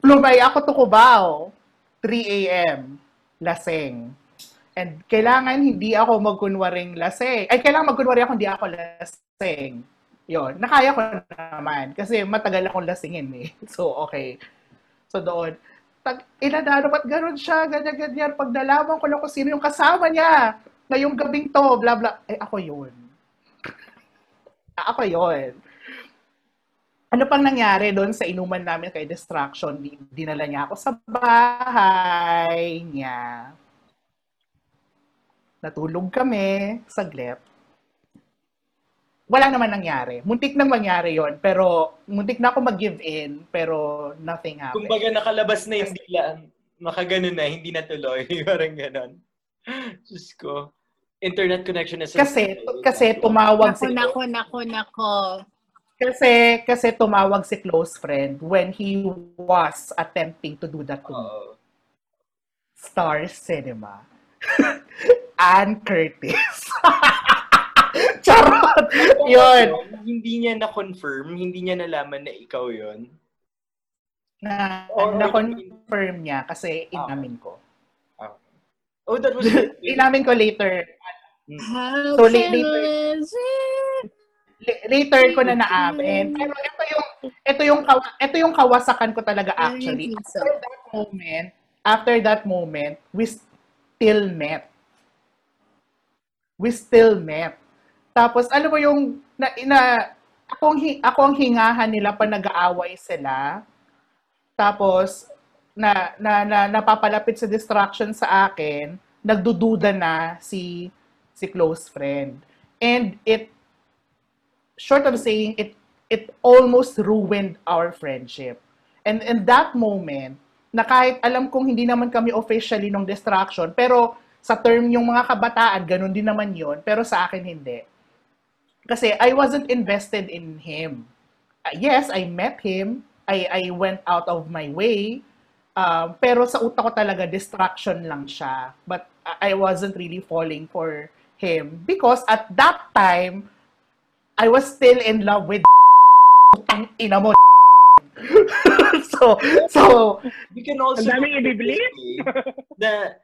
lumay ako to Cubao, 3 a.m., laseng. And kailangan hindi ako magkunwaring laseng. Ay, kailangan magkunwari ako hindi ako laseng. Yun, nakaya ko naman. Kasi matagal akong lasingin eh. [laughs] So, okay. So, doon. Tag, inadano, ba't ganun siya, ganyan-ganyan. Pag nalaman ko lang kung sino yung kasama niya, ngayong gabing to, bla bla. Eh, ako yun. [laughs] ako yun. Ano pang nangyari doon sa inuman namin kay Distraction? Di- Dinala niya ako sa bahay niya. Natulog kami, saglit. Wala naman nangyari. Muntik nang mangyari yon pero muntik na ako mag-give in, pero nothing happened.
Kumbaga nakalabas na yung dila, makaganon na, hindi natuloy. [laughs] Parang ganon. Diyos ko. Internet connection na sa...
Kasi, kasi tumawag
Nako,
si
nako, nako, nako.
kasi kasi tumawag si close friend when he was attempting to do that to me. Star Cinema. [laughs] Ann Curtis. [laughs] Charot! [laughs] Yun.
Hindi niya na-confirm, hindi niya nalaman na ikaw yon.
Na,
Or-
na-confirm niya kasi inamin ko.
Oh, that was... [laughs]
Inamin ko later.
How
So,
can
later- later ko na naamin. Pero ito yung ito yung kawa- ito yung kawasakan ko talaga actually. After that moment, after that moment, we still met. We still met. Tapos alam mo yung na, na ako ang, hingahan nila pa nag-aaway sila. Tapos na, na, na napapalapit sa distraction sa akin, nagdududa na si si close friend. And it short of saying it it almost ruined our friendship. And in that moment, na kahit alam kong hindi naman kami officially nung distraction, pero sa term yung mga kabataan, ganun din naman yon pero sa akin hindi. Kasi I wasn't invested in him. Uh, yes, I met him. I, I went out of my way. Um, pero sa utak ko talaga, distraction lang siya. But I I wasn't really falling for him. Because at that time, I was still in love with Putang ina mo. [laughs] so, so,
You can also...
Ang daming i-bleep.
The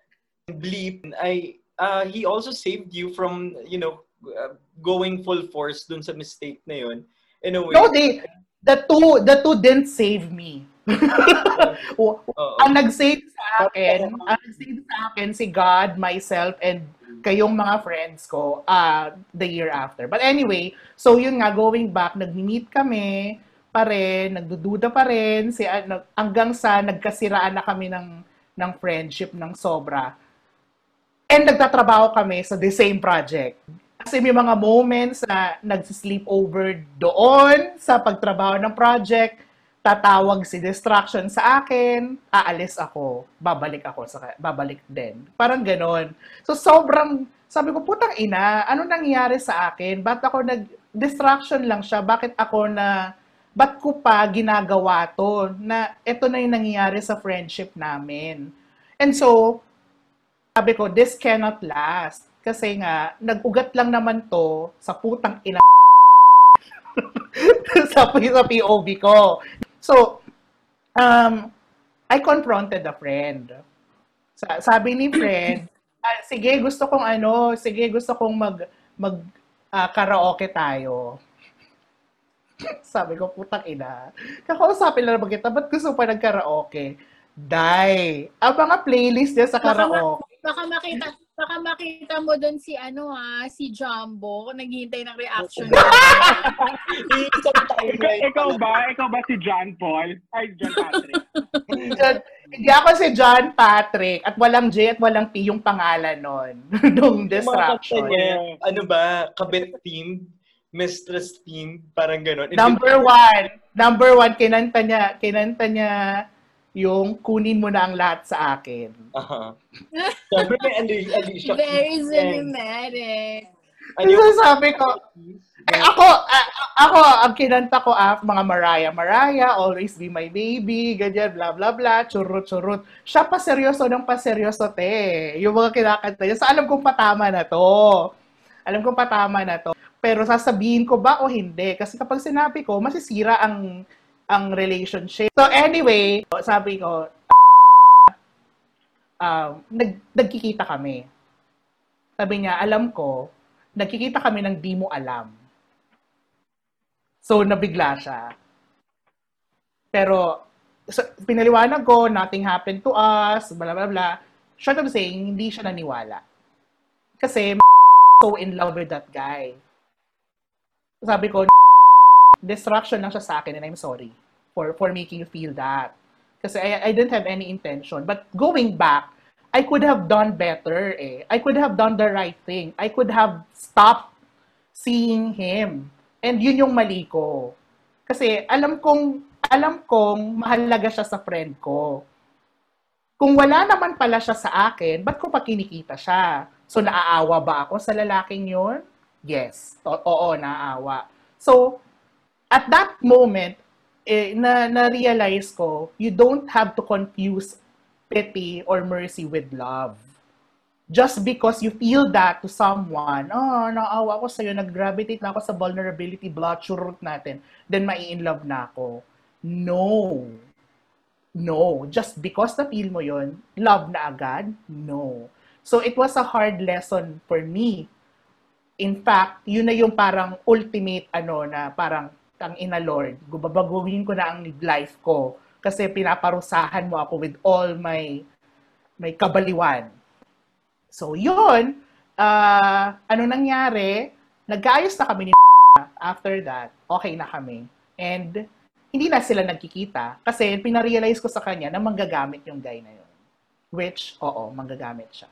bleep, I, uh, he also saved you from, you know, uh, going full force dun sa mistake na yun. In a way.
no, they, the two, the two didn't save me. [laughs] O-
Oo.
ang nag-save sa akin, ang nag-save sa akin si God, myself, and kayong mga friends ko uh, the year after. But anyway, so yun nga, going back, nag-meet kami pa rin, nagdududa pa rin, si, uh, nag- hanggang sa nagkasiraan na kami ng, ng friendship ng sobra. And nagtatrabaho kami sa the same project. Kasi may mga moments na nag-sleep over doon sa pagtrabaho ng project, tatawag si distraction sa akin, aalis ako, babalik ako sa babalik din. Parang ganon. So sobrang sabi ko putang ina, ano nangyari sa akin? Ba't ako nag distraction lang siya? Bakit ako na ba't ko pa ginagawa to na ito na yung nangyayari sa friendship namin. And so sabi ko, this cannot last. Kasi nga, nag-ugat lang naman to sa putang ina [laughs] sa, sa POV ko. So, um, I confronted a friend. Sa, sabi ni friend, [clears throat] "Ah, sige, gusto kong ano, sige, gusto kong mag, mag ah, karaoke tayo. [laughs] sabi ko, putang ina. Kakausapin lang naman kita, ba't gusto pa ng karaoke? Die. Ang mga playlist niya sa
Baka
karaoke.
Baka makita, baka makita mo doon si ano ah, si Jumbo, naghihintay ng reaction. [laughs]
Ikaw, ikaw ba? Ikaw ba si John Paul? Ay, John Patrick. [laughs]
John, hindi ako si John Patrick at walang J at walang P yung pangalan nun. [laughs] nung distraction.
niya, ano ba, kabit team, mistress team, parang gano'n.
Number one. Number one, kinanta niya, kinanta niya yung kunin mo na ang lahat sa akin.
Aha. Sabi ni Ali, Alicia
Very
Keys.
cinematic.
Ano yung
sabi ko, eh, ako, a- ako, ang kinanta ko ah, mga Mariah, Mariah, Always Be My Baby, ganyan, bla bla bla, churut churut. Siya pa seryoso ng pa seryoso te. Yung mga kinakanta niya. So alam kong patama na to. Alam kong patama na to. Pero sasabihin ko ba o hindi? Kasi kapag sinabi ko, masisira ang ang relationship. So anyway, sabi ko, um, nag, nagkikita kami. Sabi niya, alam ko, nagkikita kami ng di mo alam. So, nabigla siya. Pero, so, pinaliwanag ko, nothing happened to us, blah, blah, blah. Short of saying, hindi siya naniwala. Kasi, [laughs] so in love with that guy. Sabi ko, distraction lang siya sa akin and I'm sorry for for making you feel that. Kasi I, I didn't have any intention. But going back, I could have done better eh. I could have done the right thing. I could have stopped seeing him. And yun yung mali ko. Kasi alam kong, alam kong mahalaga siya sa friend ko. Kung wala naman pala siya sa akin, ba't ko pa kinikita siya? So, naaawa ba ako sa lalaking yun? Yes. O- oo, naaawa. So, at that moment, eh, na, na-realize ko, you don't have to confuse pity or mercy with love. Just because you feel that to someone, oh, naawa ako sa'yo, nag-gravitate na ako sa vulnerability, blah, churut natin, then mai-in love na ako. No. No. Just because na feel mo yon love na agad? No. So it was a hard lesson for me. In fact, yun na yung parang ultimate ano na parang ang ina Lord, babaguhin ko na ang life ko kasi pinaparusahan mo ako with all my may kabaliwan. So yun, ah ano nangyari? Nagkaayos na kami ni [laughs] after that, okay na kami. And hindi na sila nagkikita kasi pinarealize ko sa kanya na manggagamit yung guy na yun. Which, oo, manggagamit siya.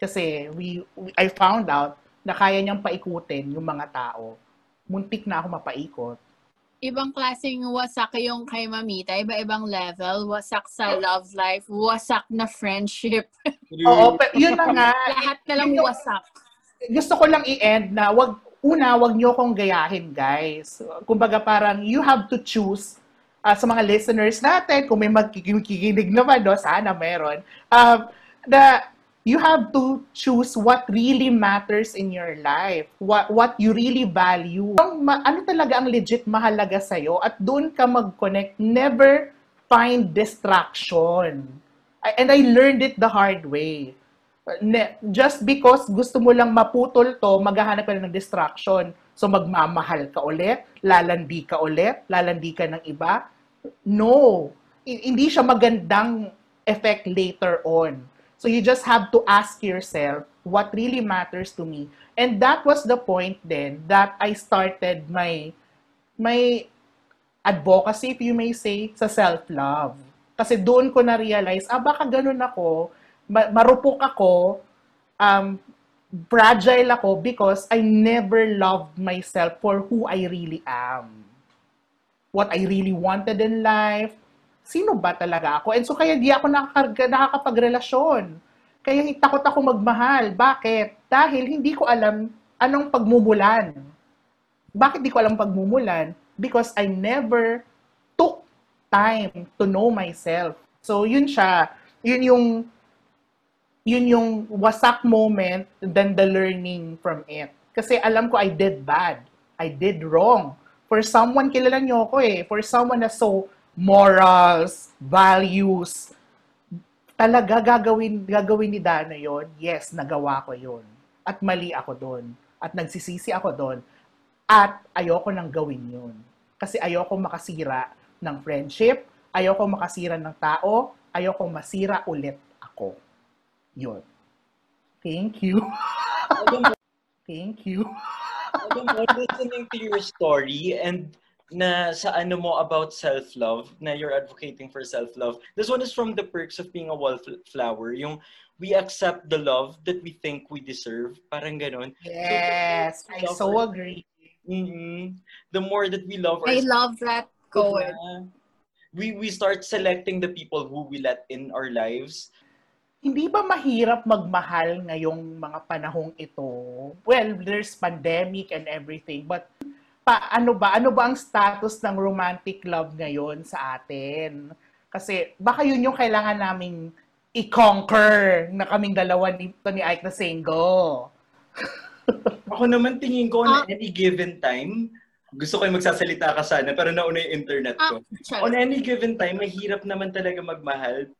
Kasi we, we- I found out na kaya niyang paikutin yung mga tao. Muntik na ako mapaikot.
Ibang klaseng wasak yung kay Mamita, iba-ibang level, wasak sa love life, wasak na friendship.
Oo, pero yun na nga.
Lahat na lang wasak.
gusto ko lang i-end na wag una wag niyo kong gayahin guys. Kumbaga parang you have to choose ah, sa mga listeners natin kung may magkikinig naman no sana meron um the you have to choose what really matters in your life what what you really value ang ano talaga ang legit mahalaga sa at doon ka mag-connect never find distraction and I learned it the hard way just because gusto mo lang maputol to, maghahanap ka na ng distraction. So magmamahal ka ulit, lalandi ka ulit, lalandi ka ng iba. No. hi- hindi siya magandang effect later on. So you just have to ask yourself what really matters to me. And that was the point then that I started my my advocacy, if you may say, sa self-love. Kasi doon ko na-realize, ah, baka ganun ako, ma- marupok ako, um, fragile ako because I never loved myself for who I really am. What I really wanted in life. Sino ba talaga ako? And so kaya di ako nakaka- nakakapagrelasyon. Kaya takot ako magmahal. Bakit? Dahil hindi ko alam anong pagmumulan. Bakit di ko alam pagmumulan? Because I never took time to know myself. So yun siya. Yun yung yun yung wasak moment, then the learning from it. Kasi alam ko I did bad. I did wrong. For someone, kilala niyo ako eh. For someone na so morals, values, talaga gagawin, gagawin ni Dana yon yes, nagawa ko yon At mali ako doon. At nagsisisi ako doon. At ayoko nang gawin yun. Kasi ayoko makasira ng friendship, ayoko makasira ng tao, ayoko masira ulit ako. Yun. Thank you. [laughs] Thank you.
mo, listening to your story and na sa ano mo about self-love, na you're advocating for self-love. This one is from the perks of being a wallflower. Yung we accept the love that we think we deserve. Parang ganun.
Yes, I so agree.
mm The more that we love
I
ourselves,
love that quote.
we we start selecting the people who we let in our lives.
Hindi ba mahirap magmahal ngayong mga panahong ito? Well, there's pandemic and everything, but pa, ano ba? Ano ba ang status ng romantic love ngayon sa atin? Kasi baka yun yung kailangan naming i-conquer na kaming dalawa ni, ni Ike na single. [laughs]
Ako naman tingin ko
Ah.
on any given time, gusto ko yung magsasalita ka sana, pero nauna yung internet ko.
Ah,
On any given time, mahirap naman talaga magmahal.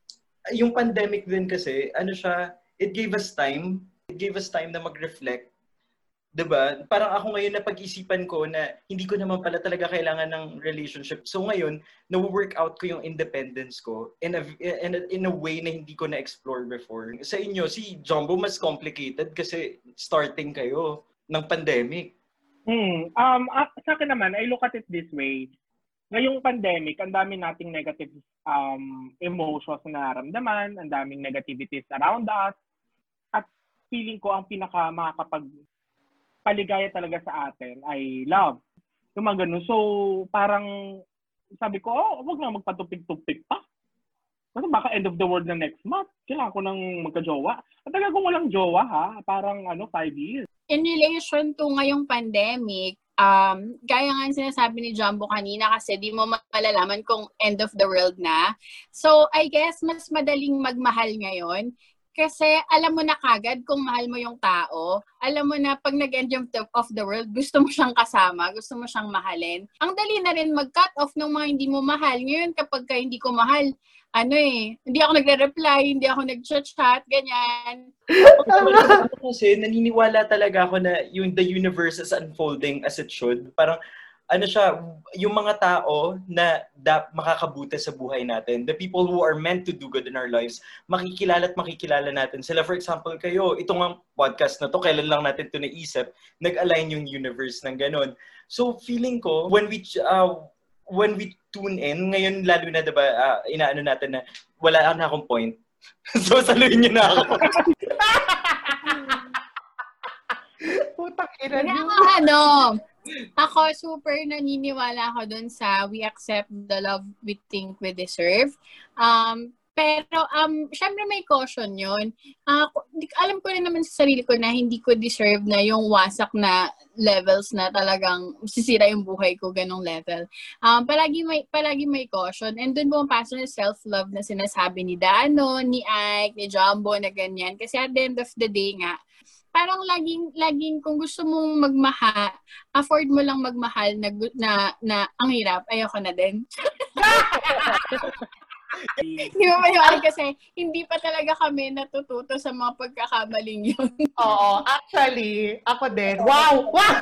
Yung pandemic din kasi, ano siya, it gave us time. It gave us time na mag-reflect. 'Di ba? Parang ako ngayon na pag-isipan ko na hindi ko naman pala talaga kailangan ng relationship. So ngayon, na-work out ko yung independence ko in a, in a, in a way na hindi ko na-explore before. Sa inyo, si Jumbo mas complicated kasi starting kayo ng pandemic.
Hmm. Um, sa akin naman, I look at it this way. Ngayong pandemic, ang dami nating negative um, emotions na nararamdaman, ang daming negativities around us. At feeling ko ang pinaka makakapag paligaya talaga sa atin ay love. Yung mga ganun. So, parang sabi ko, oh, wag na magpatupig-tupig pa. Kasi baka end of the world na next month. Kailangan ko nang magka-jowa. At talaga kung walang jowa ha, parang ano, five years.
in relation to ngayong pandemic, um, gaya nga sinasabi ni Jumbo kanina kasi di mo malalaman kung end of the world na. So, I guess mas madaling magmahal ngayon kasi alam mo na kagad kung mahal mo yung tao. Alam mo na pag nag-end yung t- of the world, gusto mo siyang kasama, gusto mo siyang mahalin. Ang dali na rin mag-cut off ng mga hindi mo mahal. Ngayon, kapag ka hindi ko mahal, ano eh, hindi ako nagre-reply, hindi ako nag-chat, ganyan.
Kasi naniniwala talaga ako na yung the universe is unfolding as it should. Parang ano siya, yung mga tao na da, makakabuti sa buhay natin, the people who are meant to do good in our lives, makikilala at makikilala natin sila. For example, kayo, itong ang podcast na to, kailan lang natin to naisip, nag-align yung universe ng ganun. So feeling ko, when we uh, when we tune in, ngayon lalo na 'di ba, uh, inaano natin na wala na akong point. [laughs] so saluhin niyo na ako. [laughs]
Putang ina niyo.
ako, ano, ako super naniniwala ako dun sa we accept the love we think we deserve. Um, pero, um, syempre may caution yun. Di- alam ko rin naman sa sarili ko na hindi ko deserve na yung wasak na levels na talagang sisira yung buhay ko, ganong level. Um, palagi may, palagi may caution. And dun pumapasok yung self-love na sinasabi ni Dano, ni Ike, ni Jumbo, na ganyan. Kasi at the end of the day nga, parang laging laging kung gusto mong magmahal, afford mo lang magmahal na na, na ang hirap, ayoko na din. [laughs] Di ba ba kasi hindi pa talaga kami natututo sa mga pagkakamaling yun.
Oo, actually, ako din. Wow! Wow!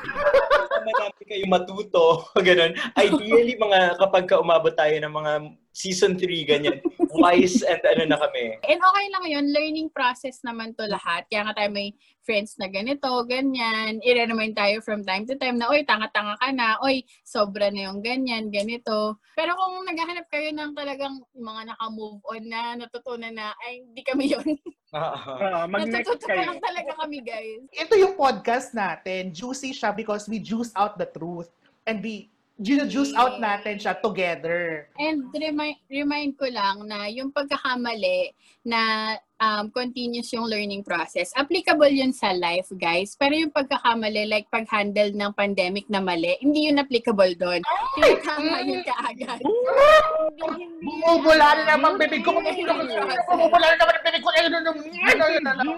marami kayo matuto, [laughs] ganun. Ideally, mga kapag ka umabot tayo ng mga season 3, ganyan. Wise and ano na kami.
And okay lang yun, learning process naman to lahat. Kaya nga tayo may friends na ganito, ganyan. I-remind tayo from time to time na, oy, tanga-tanga ka na, oy, sobra na yung ganyan, ganito. Pero kung naghahanap kayo ng talagang mga naka-move on na, natutunan na, ay, hindi kami yun. [laughs]
Uh,
Natututo lang talaga kami, guys.
Ito yung podcast natin. Juicy siya because we juice out the truth. And we juice out natin siya together.
And remind, remind ko lang na yung pagkakamali na um, continuous yung learning process, applicable yun sa life, guys. Pero yung pagkakamali, like pag-handle ng pandemic na mali, hindi yun applicable doon. Tinatama yun kaagad. Yun
Bumubula
ano.
na naman bibig ko. Bumubula na naman bibig ko. Ano, ano, ano, ano, ano.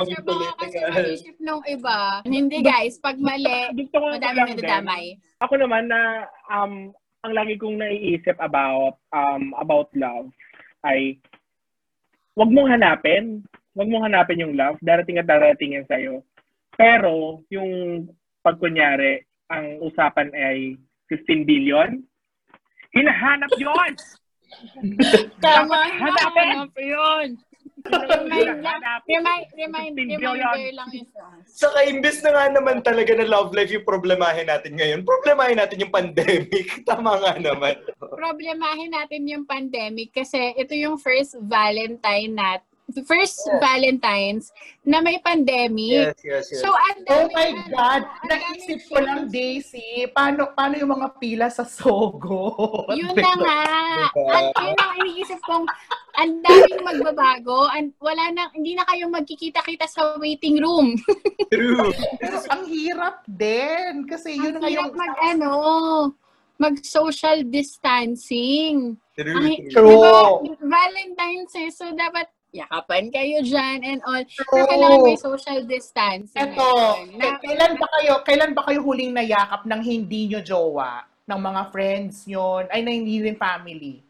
Kasi baka kasi maisip nung iba. Hindi guys, pag mali,
Gusto ko
madami
lang
na
din.
dadamay.
Ako naman na um ang lagi kong naiisip about um about love ay wag mong hanapin. Wag mong hanapin yung love. Darating at darating yan sa'yo. Pero, yung pagkunyari, ang usapan ay 15 billion, hinahanap yon [laughs]
Tama
hanapin!
hanap yun. Remind lang, remind, remind,
15 billion.
reminder lang yun sa us.
Saka imbes na nga naman talaga na love life yung problemahin natin ngayon, problemahin natin yung pandemic. [laughs] Tama nga naman.
problemahin natin yung pandemic kasi ito yung first Valentine nat first Valentine's na may pandemic.
yes,
So, ang
Oh
dami
my
na-
God! Naisip ko lang. Daisy, paano, paano yung mga pila sa Sogo? [laughs]
Yun na nga. Ang, yun ang iniisip kong ang daming magbabago. An, wala na, hindi na kayo magkikita-kita sa waiting room. [laughs]
True.
Pero ang hirap din. Kasi yun
Ang hirap
yung...
mag, ano, mag-social distancing.
True.
Ang,
True.
Diba, Valentine's eh, so dapat yakapan kayo dyan and all.
True.
Pero kailangan may social distancing. Ngayon. Na-
kailan ba kayo, kailan ba kayo huling nayakap ng hindi nyo jowa? Ng mga friends nyo? Ay, na hindi rin family?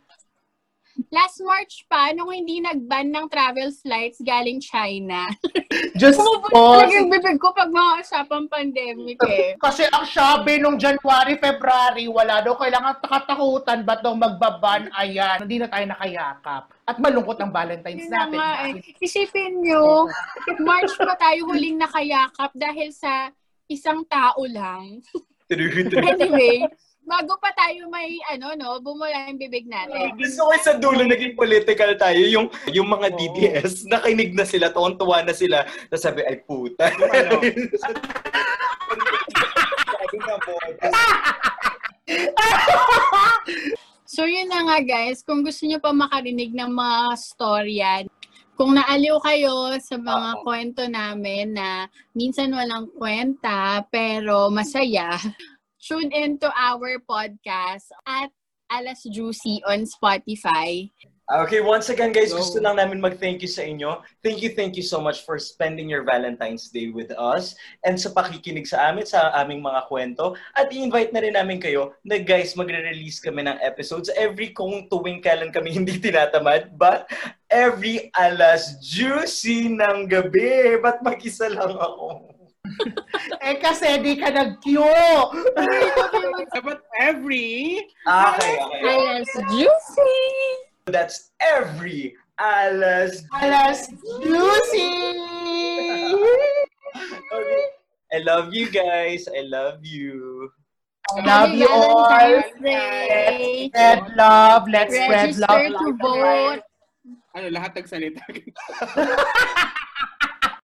last March pa, nung hindi nag-ban ng travel flights galing China. [laughs]
Just pause.
talaga yung bibig ko pag mga usapang pandemic eh. [laughs]
Kasi ang sabi nung January, February, wala daw kailangan takatakutan, ba't daw magbaban? Ayan, hindi na tayo nakayakap. At malungkot ang Valentine's
Yun na
natin.
nga eh. Isipin nyo, March pa tayo huling nakayakap dahil sa isang tao lang. Anyway, bago pa tayo may, ano, no, bumula yung bibig natin.
Gusto ko sa dulo naging political tayo. Yung, yung mga
Oo.
DDS, nakinig na sila, tuwan-tuwa na sila. Tapos sabi, ay puta.
ano? [laughs] [laughs]
Sabi na. [laughs]
So yun na nga guys, kung gusto nyo pa makarinig ng mga storya, kung naaliw kayo sa mga
Oo.
kwento namin na minsan walang kwenta pero masaya, [laughs] tune into our podcast at Alas Juicy on Spotify.
Okay, once again guys,
Go.
gusto lang namin mag-thank you sa inyo. Thank you, thank you so much for spending your Valentine's Day with us and sa pakikinig sa amin, sa aming mga kwento. At i-invite na rin namin kayo na guys, magre-release kami ng episodes every kung tuwing kailan kami [laughs] hindi tinatamad, but every alas juicy ng gabi. Ba't mag-isa lang ako? [laughs]
Eh kasi di ka nag-cue.
Dapat every...
Ah, Okay, okay.
Alas Juicy!
That's every alas
Alas juicy!
Okay. I love you guys. I love you.
I love you all.
Day!
Spread love. Let's spread
Register
love.
to vote!
Ano, lahat nagsalita. [laughs]